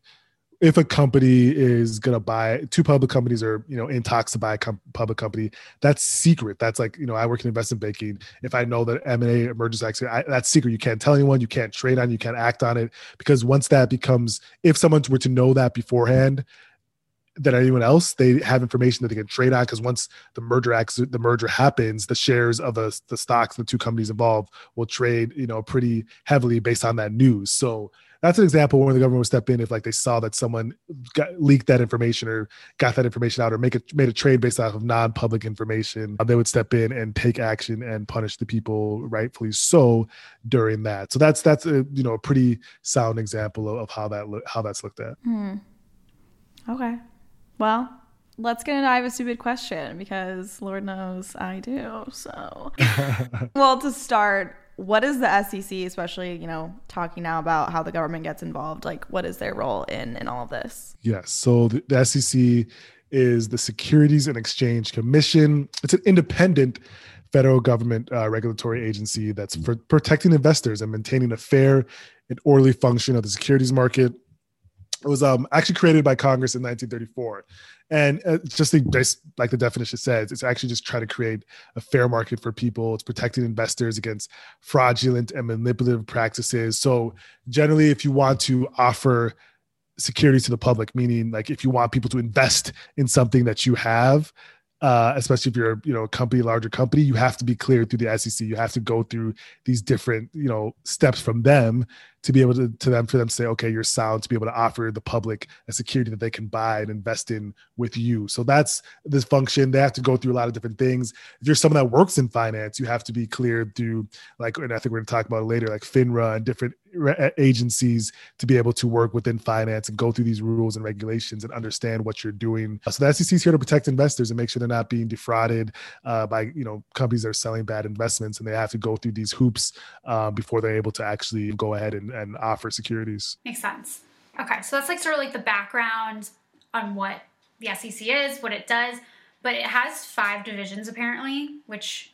if a company is going to buy two public companies are you know in talks to buy a com- public company that's secret. That's like you know i work in investment banking. If i know that m&a emerges actually I, that's secret. You can't tell anyone. You can't trade on you can't act on it. Because once that becomes if someone were to know that beforehand than anyone else. They have information that they can trade on because once the merger acts, the merger happens, the shares of the, stocks, the two companies involved will trade, you know, pretty heavily based on that news. So that's an example where the government would step in if like they saw that someone got, leaked that information or got that information out or make it made a trade based off of non-public information. They would step in and take action and punish the people rightfully so during that. So that's that's a you know a pretty sound example of, of how that how that's looked at. Hmm. Okay. Well, let's get into I have a stupid question because Lord knows I do. So, well, to start, what is the SEC, especially you know talking now about how the government gets involved? Like, what is their role in in all of this? Yes, so the, the SEC is the Securities and Exchange Commission. It's an independent federal government uh, regulatory agency that's for protecting investors and maintaining a fair and orderly function of the securities market it was um, actually created by Congress in 1934. And uh, just like the definition says, it's actually just trying to create a fair market for people. It's protecting investors against fraudulent and manipulative practices. So, generally, if you want to offer securities to the public, meaning like if you want people to invest in something that you have, uh, especially if you're you know a company, larger company, you have to be cleared through the SEC. You have to go through these different you know steps from them to be able to, to them for them to say, okay, you're sound to be able to offer the public a security that they can buy and invest in with you. So that's this function. They have to go through a lot of different things. If you're someone that works in finance, you have to be cleared through like, and I think we're going to talk about it later, like FINRA and different agencies to be able to work within finance and go through these rules and regulations and understand what you're doing. So the SEC is here to protect investors and make sure they're not being defrauded uh, by you know companies that are selling bad investments, and they have to go through these hoops uh, before they're able to actually go ahead and, and offer securities. Makes sense. Okay, so that's like sort of like the background on what the SEC is, what it does, but it has five divisions apparently, which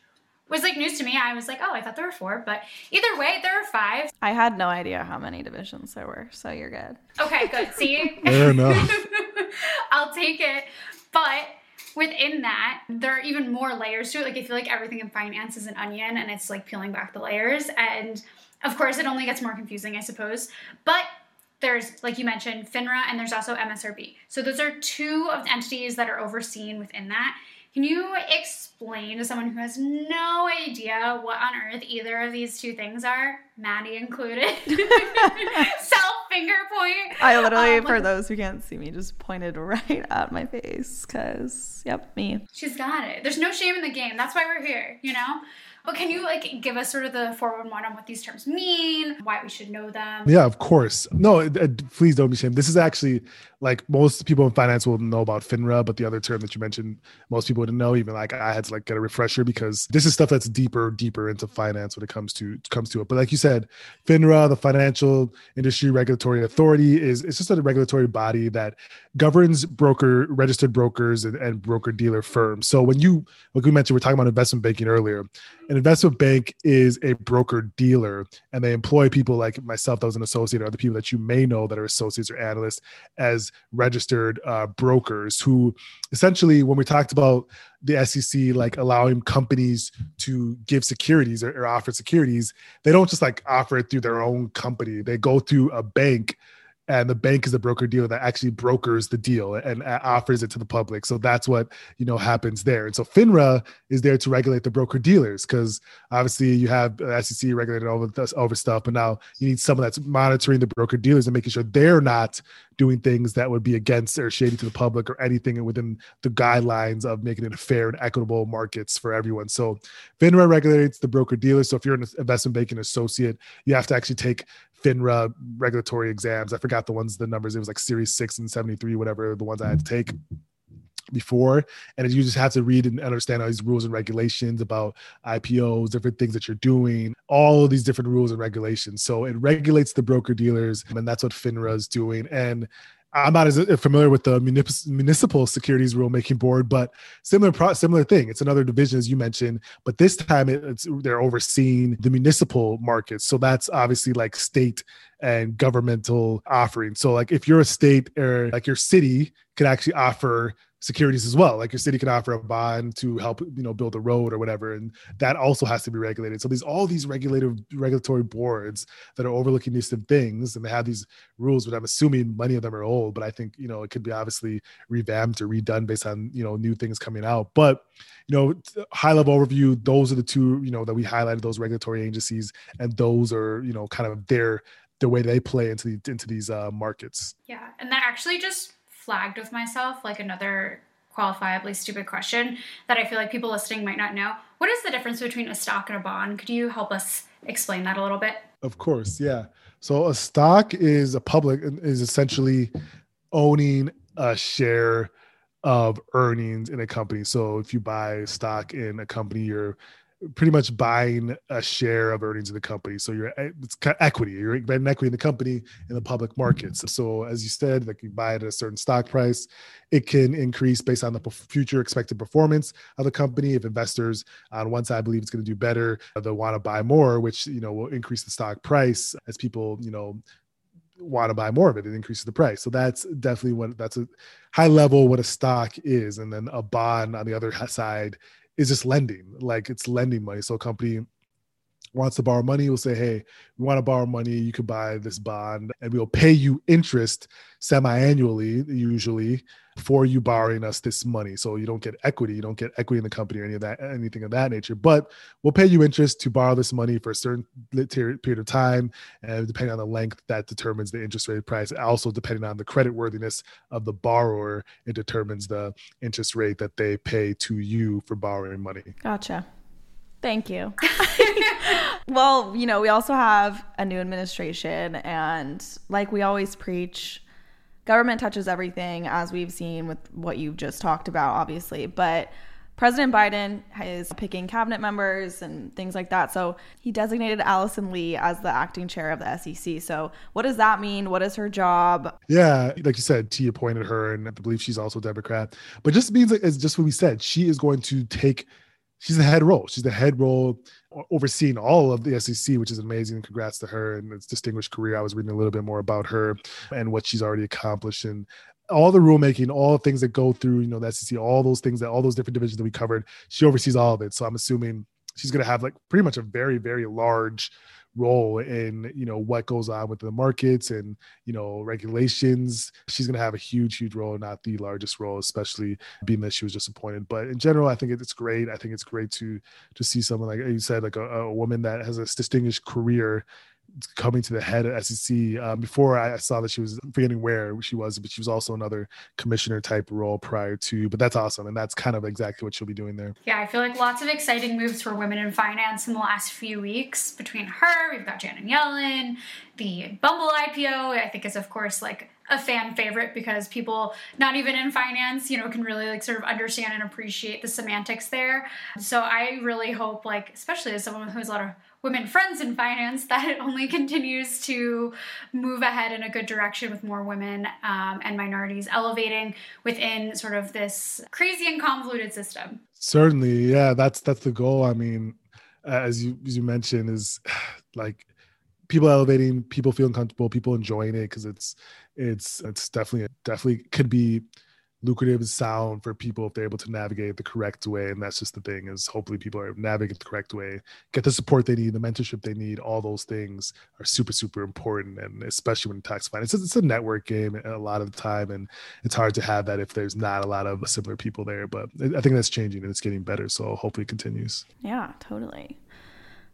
was like news to me. I was like, oh, I thought there were four, but either way, there are five. I had no idea how many divisions there were, so you're good. Okay, good. See, fair enough. I'll take it, but within that, there are even more layers to it. Like I feel like everything in finance is an onion, and it's like peeling back the layers. And of course, it only gets more confusing, I suppose. But there's, like you mentioned, FINRA, and there's also MSRB. So those are two of the entities that are overseen within that. Can you explain to someone who has no idea what on earth either of these two things are, Maddie included? Self finger point. I literally, um, for those who can't see me, just pointed right at my face because, yep, me. She's got it. There's no shame in the game. That's why we're here, you know? But can you like give us sort of the 411 on what these terms mean, why we should know them? Yeah, of course. No, please don't be ashamed. This is actually like most people in finance will know about FINRA, but the other term that you mentioned, most people wouldn't know. Even like I had to like get a refresher because this is stuff that's deeper, deeper into finance when it comes to comes to it. But like you said, FINRA, the Financial Industry Regulatory Authority, is it's just a regulatory body that governs broker registered brokers and, and broker dealer firms. So when you like we mentioned, we're talking about investment banking earlier an investment bank is a broker dealer and they employ people like myself that was an associate or other people that you may know that are associates or analysts as registered uh, brokers who essentially when we talked about the sec like allowing companies to give securities or, or offer securities they don't just like offer it through their own company they go through a bank and the bank is the broker dealer that actually brokers the deal and uh, offers it to the public. So that's what you know happens there. And so FINRA is there to regulate the broker dealers because obviously you have uh, SEC regulated over over stuff, but now you need someone that's monitoring the broker dealers and making sure they're not doing things that would be against or shady to the public or anything within the guidelines of making it a fair and equitable markets for everyone. So FINRA regulates the broker dealers. So if you're an investment banking associate, you have to actually take FINRA regulatory exams. I forgot the ones, the numbers. It was like Series 6 and 73, whatever the ones I had to take before and you just have to read and understand all these rules and regulations about IPOs, different things that you're doing, all these different rules and regulations. So it regulates the broker dealers, and that's what FINRA is doing. And I'm not as familiar with the municipal securities rulemaking board, but similar pro- similar thing. It's another division as you mentioned, but this time it's they're overseeing the municipal markets. So that's obviously like state and governmental offering. So like if you're a state or like your city could actually offer securities as well. Like your city can offer a bond to help, you know, build a road or whatever, and that also has to be regulated. So there's all these regulated regulatory boards that are overlooking these things, and they have these rules. But I'm assuming many of them are old. But I think you know it could be obviously revamped or redone based on you know new things coming out. But you know, high level overview. Those are the two you know that we highlighted. Those regulatory agencies, and those are you know kind of their the way they play into the into these uh, markets. Yeah, and that actually just flagged with myself like another qualifiably stupid question that I feel like people listening might not know. What is the difference between a stock and a bond? Could you help us explain that a little bit? Of course, yeah. So a stock is a public is essentially owning a share of earnings in a company. So if you buy stock in a company, you're pretty much buying a share of earnings of the company. So you're eh, it's equity. You're buying equity in the company in the public markets. Mm-hmm. So as you said, like you buy it at a certain stock price, it can increase based on the future expected performance of the company. If investors on one side believe it's going to do better, they'll want to buy more, which you know will increase the stock price as people you know want to buy more of it. It increases the price. So that's definitely what that's a high level what a stock is, and then a bond on the other side is just lending like it's lending money. So a company wants to borrow money will say, Hey, we want to borrow money. You could buy this bond and we'll pay you interest semi annually, usually, for you borrowing us this money. So you don't get equity, you don't get equity in the company or any of that, anything of that nature. But we'll pay you interest to borrow this money for a certain period of time. And depending on the length, that determines the interest rate price. Also, depending on the credit worthiness of the borrower, it determines the interest rate that they pay to you for borrowing money. Gotcha. Thank you. well, you know, we also have a new administration, and like we always preach, government touches everything, as we've seen with what you've just talked about, obviously. But President Biden is picking cabinet members and things like that. So he designated Allison Lee as the acting chair of the SEC. So what does that mean? What is her job? Yeah, like you said, T appointed her, and I believe she's also a Democrat. But just means like it's just what we said. She is going to take she's the head role. She's the head role overseeing all of the SEC, which is amazing. Congrats to her and its distinguished career. I was reading a little bit more about her and what she's already accomplished and all the rulemaking, all the things that go through, you know, the SEC, all those things that all those different divisions that we covered. She oversees all of it. So I'm assuming she's going to have like pretty much a very, very large role in you know what goes on with the markets and you know regulations. She's going to have a huge huge role not the largest role especially being that she was just appointed but in general i think it's great. I think it's great to to see someone like you said like a, a woman that has a distinguished career coming to the head of SEC. Um, before I saw that she was forgetting where she was, but she was also another commissioner type role prior to. But that's awesome, and that's kind of exactly what she'll be doing there. Yeah, I feel like lots of exciting moves for women in finance in the last few weeks. Between her, we've got Janet Yellen, the Bumble IPO. I think is of course like a fan favorite because people not even in finance you know can really like sort of understand and appreciate the semantics there so i really hope like especially as someone who has a lot of women friends in finance that it only continues to move ahead in a good direction with more women um, and minorities elevating within sort of this crazy and convoluted system. Certainly yeah that's that's the goal. I mean as you as you mentioned is like people elevating people feeling comfortable people enjoying it because it's it's it's definitely definitely could be lucrative and sound for people if they're able to navigate the correct way. And that's just the thing is hopefully people are navigating the correct way, get the support they need, the mentorship they need. All those things are super, super important. And especially when tax finance, it's, it's a network game a lot of the time. And it's hard to have that if there's not a lot of similar people there. But I think that's changing and it's getting better. So hopefully it continues. Yeah, totally.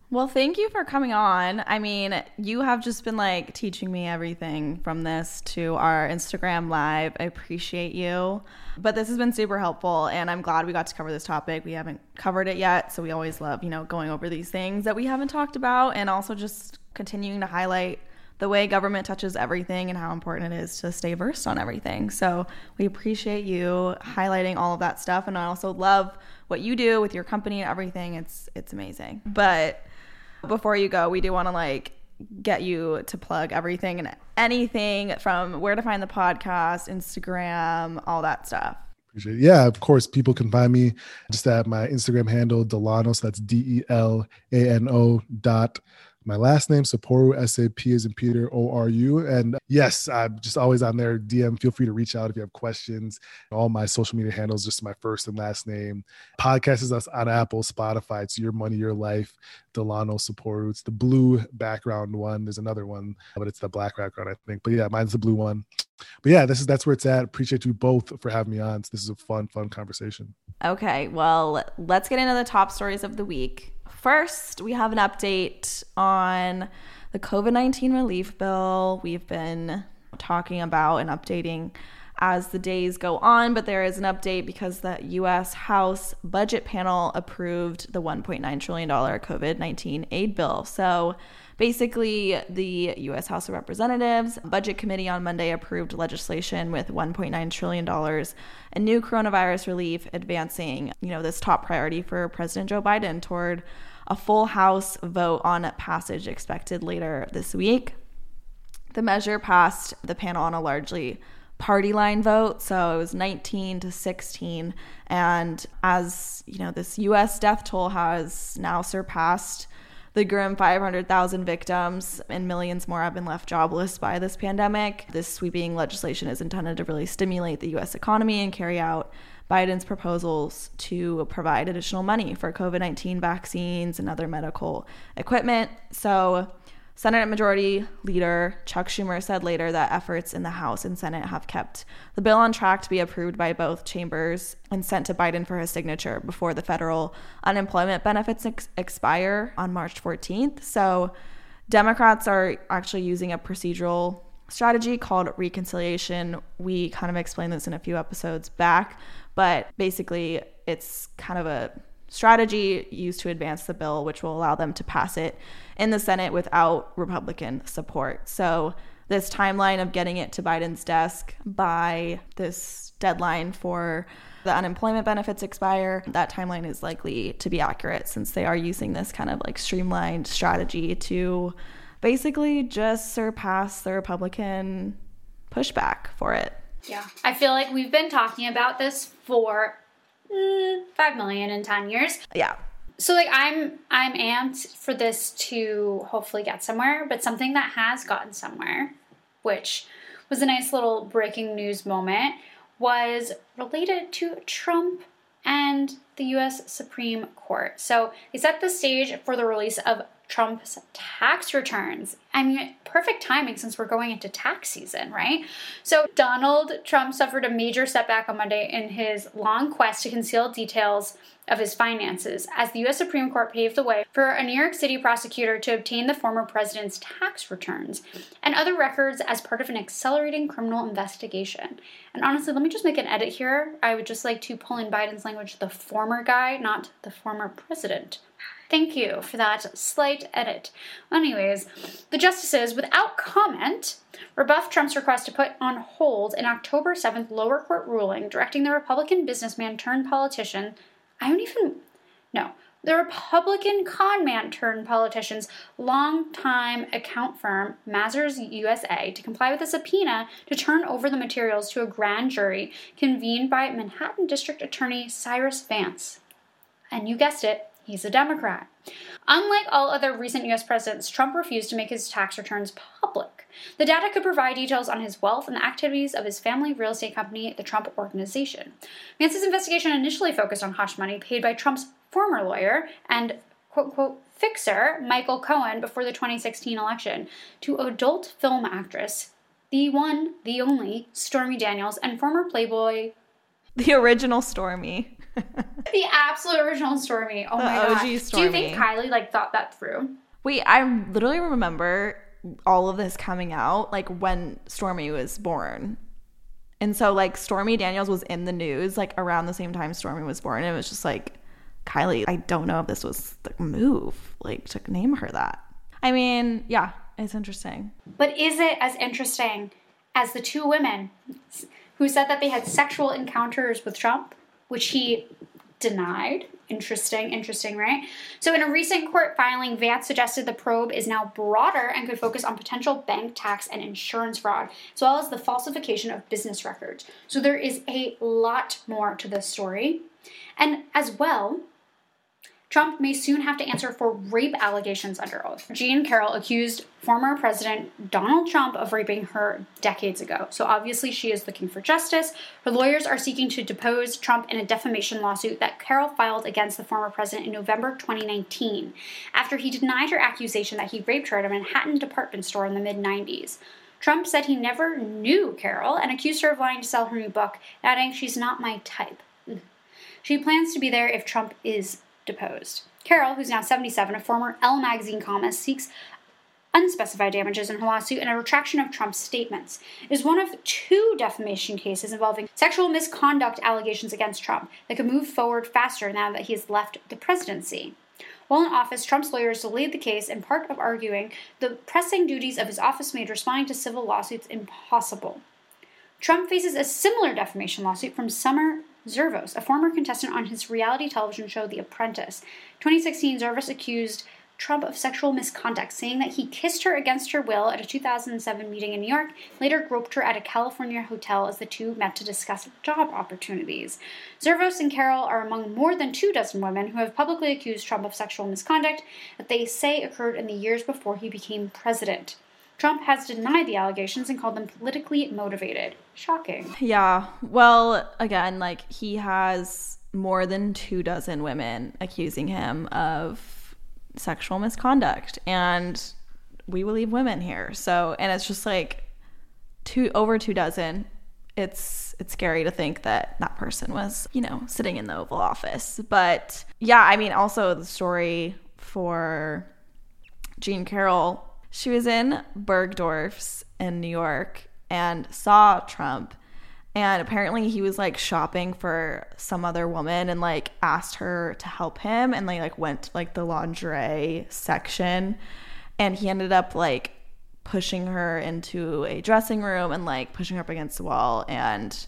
Well, thank you for coming on. I mean, you have just been like teaching me everything from this to our Instagram live. I appreciate you. But this has been super helpful and I'm glad we got to cover this topic. We haven't covered it yet, so we always love, you know, going over these things that we haven't talked about and also just continuing to highlight the way government touches everything and how important it is to stay versed on everything. So, we appreciate you highlighting all of that stuff and I also love what you do with your company and everything. It's it's amazing. But before you go, we do want to like get you to plug everything and anything from where to find the podcast, Instagram, all that stuff. Yeah, of course, people can find me just at my Instagram handle, Delano. So that's D E L A N O dot my last name, Saporu, S A P is in Peter, O R U. And uh, yes, I'm just always on there. DM, feel free to reach out if you have questions. All my social media handles, just my first and last name. Podcast is us on Apple, Spotify. It's Your Money, Your Life, Delano Saporu. It's the blue background one. There's another one, but it's the black background, I think. But yeah, mine's the blue one. But yeah, this is that's where it's at. Appreciate you both for having me on. This is a fun, fun conversation. Okay, well, let's get into the top stories of the week. First, we have an update on the COVID 19 relief bill. We've been talking about and updating as the days go on, but there is an update because the US House Budget Panel approved the $1.9 trillion COVID 19 aid bill. So basically, the US House of Representatives Budget Committee on Monday approved legislation with $1.9 trillion in new coronavirus relief, advancing, you know, this top priority for President Joe Biden toward a full House vote on passage expected later this week. The measure passed the panel on a largely party line vote, so it was 19 to 16. And as you know, this US death toll has now surpassed the grim 500,000 victims and millions more have been left jobless by this pandemic. This sweeping legislation is intended to really stimulate the US economy and carry out Biden's proposals to provide additional money for COVID 19 vaccines and other medical equipment. So, Senate Majority Leader Chuck Schumer said later that efforts in the House and Senate have kept the bill on track to be approved by both chambers and sent to Biden for his signature before the federal unemployment benefits ex- expire on March 14th. So, Democrats are actually using a procedural strategy called reconciliation. We kind of explained this in a few episodes back, but basically, it's kind of a strategy used to advance the bill, which will allow them to pass it in the Senate without Republican support. So, this timeline of getting it to Biden's desk by this deadline for the unemployment benefits expire, that timeline is likely to be accurate since they are using this kind of like streamlined strategy to basically just surpass the Republican pushback for it. Yeah. I feel like we've been talking about this for mm, 5 million in 10 years. Yeah. So like I'm I'm amped for this to hopefully get somewhere, but something that has gotten somewhere, which was a nice little breaking news moment, was related to Trump and the US Supreme Court. So they set the stage for the release of Trump's tax returns. I mean, perfect timing since we're going into tax season, right? So, Donald Trump suffered a major setback on Monday in his long quest to conceal details of his finances as the U.S. Supreme Court paved the way for a New York City prosecutor to obtain the former president's tax returns and other records as part of an accelerating criminal investigation. And honestly, let me just make an edit here. I would just like to pull in Biden's language the former guy, not the former president. Thank you for that slight edit. Anyways, the justices, without comment, rebuffed Trump's request to put on hold an October 7th lower court ruling directing the Republican businessman turned politician. I don't even. No. The Republican conman turned politician's longtime account firm, Mazars USA, to comply with a subpoena to turn over the materials to a grand jury convened by Manhattan District Attorney Cyrus Vance. And you guessed it, He's a Democrat. Unlike all other recent US presidents, Trump refused to make his tax returns public. The data could provide details on his wealth and the activities of his family real estate company, the Trump Organization. Vance's investigation initially focused on hush money paid by Trump's former lawyer and quote unquote fixer, Michael Cohen, before the 2016 election, to adult film actress, the one, the only, Stormy Daniels, and former Playboy. The original Stormy the absolute original Stormy. Oh the my OG god. Stormy. Do you think Kylie like thought that through? Wait, I literally remember all of this coming out like when Stormy was born. And so like Stormy Daniels was in the news like around the same time Stormy was born. And it was just like Kylie, I don't know if this was the move, like to name her that. I mean, yeah, it's interesting. But is it as interesting as the two women who said that they had sexual encounters with Trump? which he denied. Interesting, interesting, right? So, in a recent court filing, Vance suggested the probe is now broader and could focus on potential bank tax and insurance fraud, as well as the falsification of business records. So, there is a lot more to this story. And as well, Trump may soon have to answer for rape allegations under oath. Jean Carroll accused former President Donald Trump of raping her decades ago. So obviously she is looking for justice. Her lawyers are seeking to depose Trump in a defamation lawsuit that Carroll filed against the former president in November 2019 after he denied her accusation that he raped her at a Manhattan department store in the mid 90s. Trump said he never knew Carroll and accused her of lying to sell her new book, adding, She's not my type. She plans to be there if Trump is deposed. Carroll, who's now 77, a former Elle magazine columnist, seeks unspecified damages in her lawsuit and a retraction of Trump's statements. It is one of two defamation cases involving sexual misconduct allegations against Trump that could move forward faster now that he has left the presidency. While in office, Trump's lawyers delayed the case in part of arguing the pressing duties of his office made responding to civil lawsuits impossible. Trump faces a similar defamation lawsuit from Summer Zervos, a former contestant on his reality television show The Apprentice. 2016, Zervos accused Trump of sexual misconduct, saying that he kissed her against her will at a 2007 meeting in New York, later groped her at a California hotel as the two met to discuss job opportunities. Zervos and Carroll are among more than two dozen women who have publicly accused Trump of sexual misconduct that they say occurred in the years before he became president. Trump has denied the allegations and called them politically motivated. Shocking. Yeah. Well, again, like he has more than two dozen women accusing him of sexual misconduct. And we believe women here. So, and it's just like two over two dozen. It's it's scary to think that that person was, you know, sitting in the Oval Office. But yeah, I mean, also the story for Jean Carroll she was in Bergdorf's in New York and saw Trump. And apparently he was like shopping for some other woman and like asked her to help him and they like went to like the lingerie section and he ended up like pushing her into a dressing room and like pushing her up against the wall and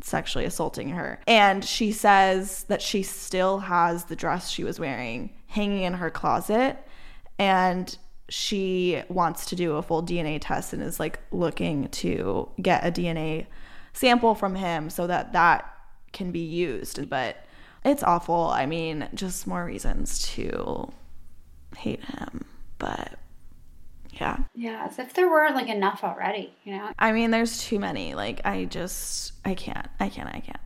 sexually assaulting her. And she says that she still has the dress she was wearing hanging in her closet and she wants to do a full DNA test and is like looking to get a DNA sample from him so that that can be used. But it's awful. I mean, just more reasons to hate him. But yeah. Yeah, as if there weren't like enough already, you know? I mean, there's too many. Like, I just, I can't, I can't, I can't.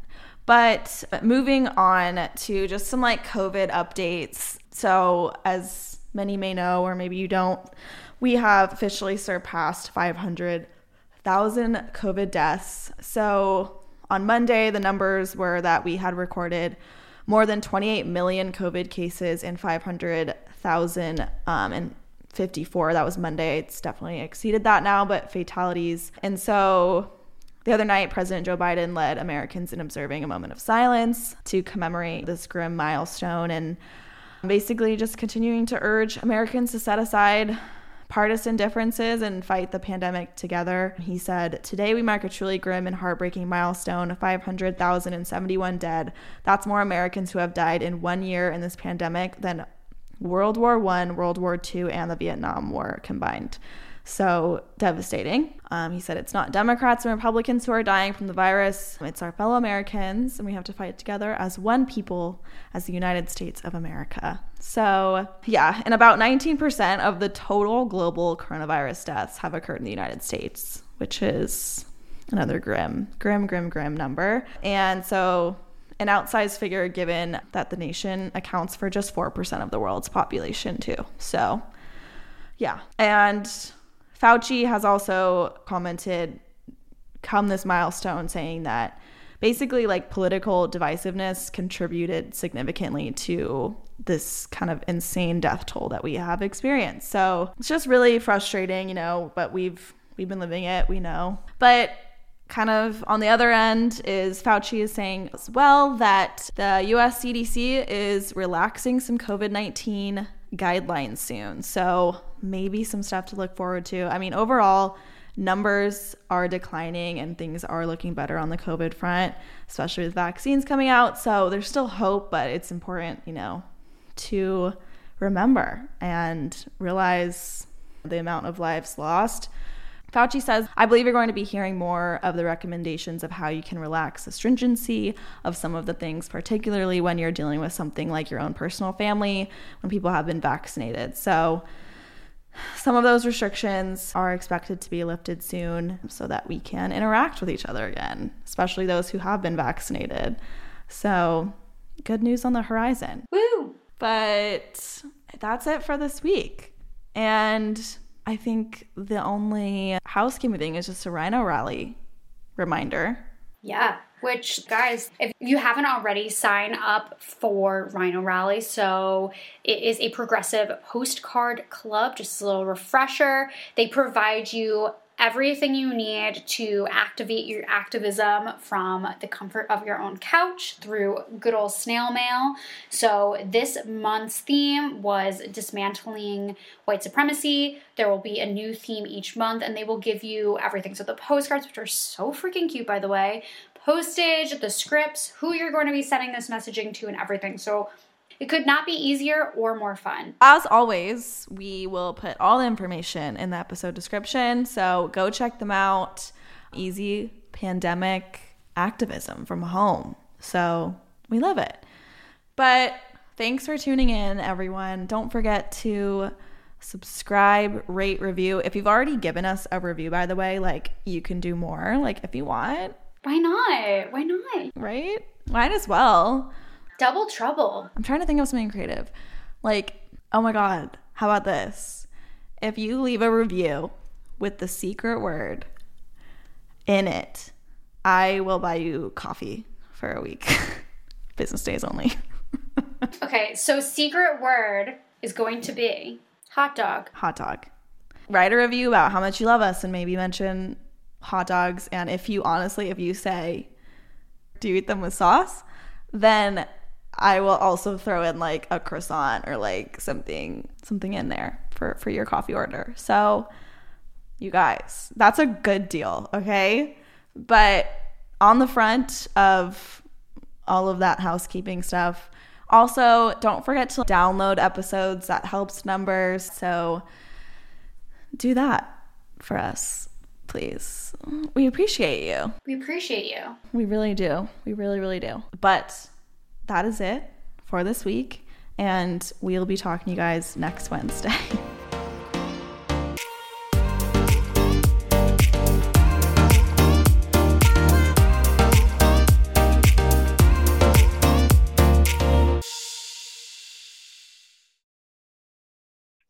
But moving on to just some like COVID updates. So, as many may know, or maybe you don't, we have officially surpassed 500,000 COVID deaths. So on Monday, the numbers were that we had recorded more than 28 million COVID cases and 500,000 um, and 54. That was Monday. It's definitely exceeded that now, but fatalities. And so the other night, President Joe Biden led Americans in observing a moment of silence to commemorate this grim milestone. And Basically, just continuing to urge Americans to set aside partisan differences and fight the pandemic together. He said, Today we mark a truly grim and heartbreaking milestone 500,071 dead. That's more Americans who have died in one year in this pandemic than World War I, World War II, and the Vietnam War combined. So devastating. Um, he said it's not Democrats and Republicans who are dying from the virus, it's our fellow Americans, and we have to fight together as one people, as the United States of America. So, yeah, and about 19% of the total global coronavirus deaths have occurred in the United States, which is another grim, grim, grim, grim number. And so, an outsized figure given that the nation accounts for just 4% of the world's population, too. So, yeah. And Fauci has also commented come this milestone saying that basically like political divisiveness contributed significantly to this kind of insane death toll that we have experienced. So it's just really frustrating, you know, but we've we've been living it, we know. But kind of on the other end is Fauci is saying as well that the US CDC is relaxing some COVID-19 guidelines soon. So maybe some stuff to look forward to. I mean, overall, numbers are declining and things are looking better on the COVID front, especially with vaccines coming out. So there's still hope, but it's important, you know, to remember and realize the amount of lives lost. Fauci says, I believe you're going to be hearing more of the recommendations of how you can relax the stringency of some of the things, particularly when you're dealing with something like your own personal family, when people have been vaccinated. So, some of those restrictions are expected to be lifted soon so that we can interact with each other again, especially those who have been vaccinated. So, good news on the horizon. Woo! But that's it for this week. And I think the only housekeeping thing is just a rhino rally reminder. Yeah, which guys, if you haven't already, sign up for Rhino Rally. So it is a progressive postcard club, just a little refresher. They provide you everything you need to activate your activism from the comfort of your own couch through good old snail mail. So, this month's theme was dismantling white supremacy. There will be a new theme each month, and they will give you everything. So, the postcards, which are so freaking cute, by the way, postage, the scripts, who you're going to be sending this messaging to, and everything. So, It could not be easier or more fun. As always, we will put all the information in the episode description. So go check them out. Easy pandemic activism from home. So we love it. But thanks for tuning in, everyone. Don't forget to subscribe, rate, review. If you've already given us a review, by the way, like you can do more, like if you want. Why not? Why not? Right? Might as well. Double trouble. I'm trying to think of something creative. Like, oh my God, how about this? If you leave a review with the secret word in it, I will buy you coffee for a week. Business days only. okay, so secret word is going to be hot dog. Hot dog. Write a review about how much you love us and maybe mention hot dogs. And if you honestly, if you say, do you eat them with sauce? Then I will also throw in like a croissant or like something something in there for for your coffee order. So you guys, that's a good deal, okay? But on the front of all of that housekeeping stuff, also don't forget to download episodes that helps numbers. So do that for us, please. We appreciate you. We appreciate you. We really do. We really really do. But that is it for this week. And we'll be talking to you guys next Wednesday.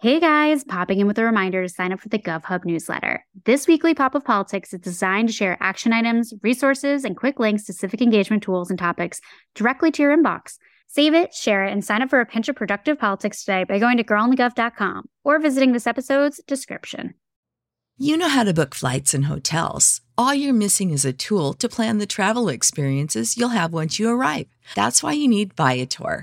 Hey guys, popping in with a reminder to sign up for the GovHub newsletter. This weekly Pop of Politics is designed to share action items, resources, and quick links to civic engagement tools and topics directly to your inbox. Save it, share it, and sign up for a pinch of productive politics today by going to girlonthegov.com or visiting this episode's description. You know how to book flights and hotels. All you're missing is a tool to plan the travel experiences you'll have once you arrive. That's why you need Viator.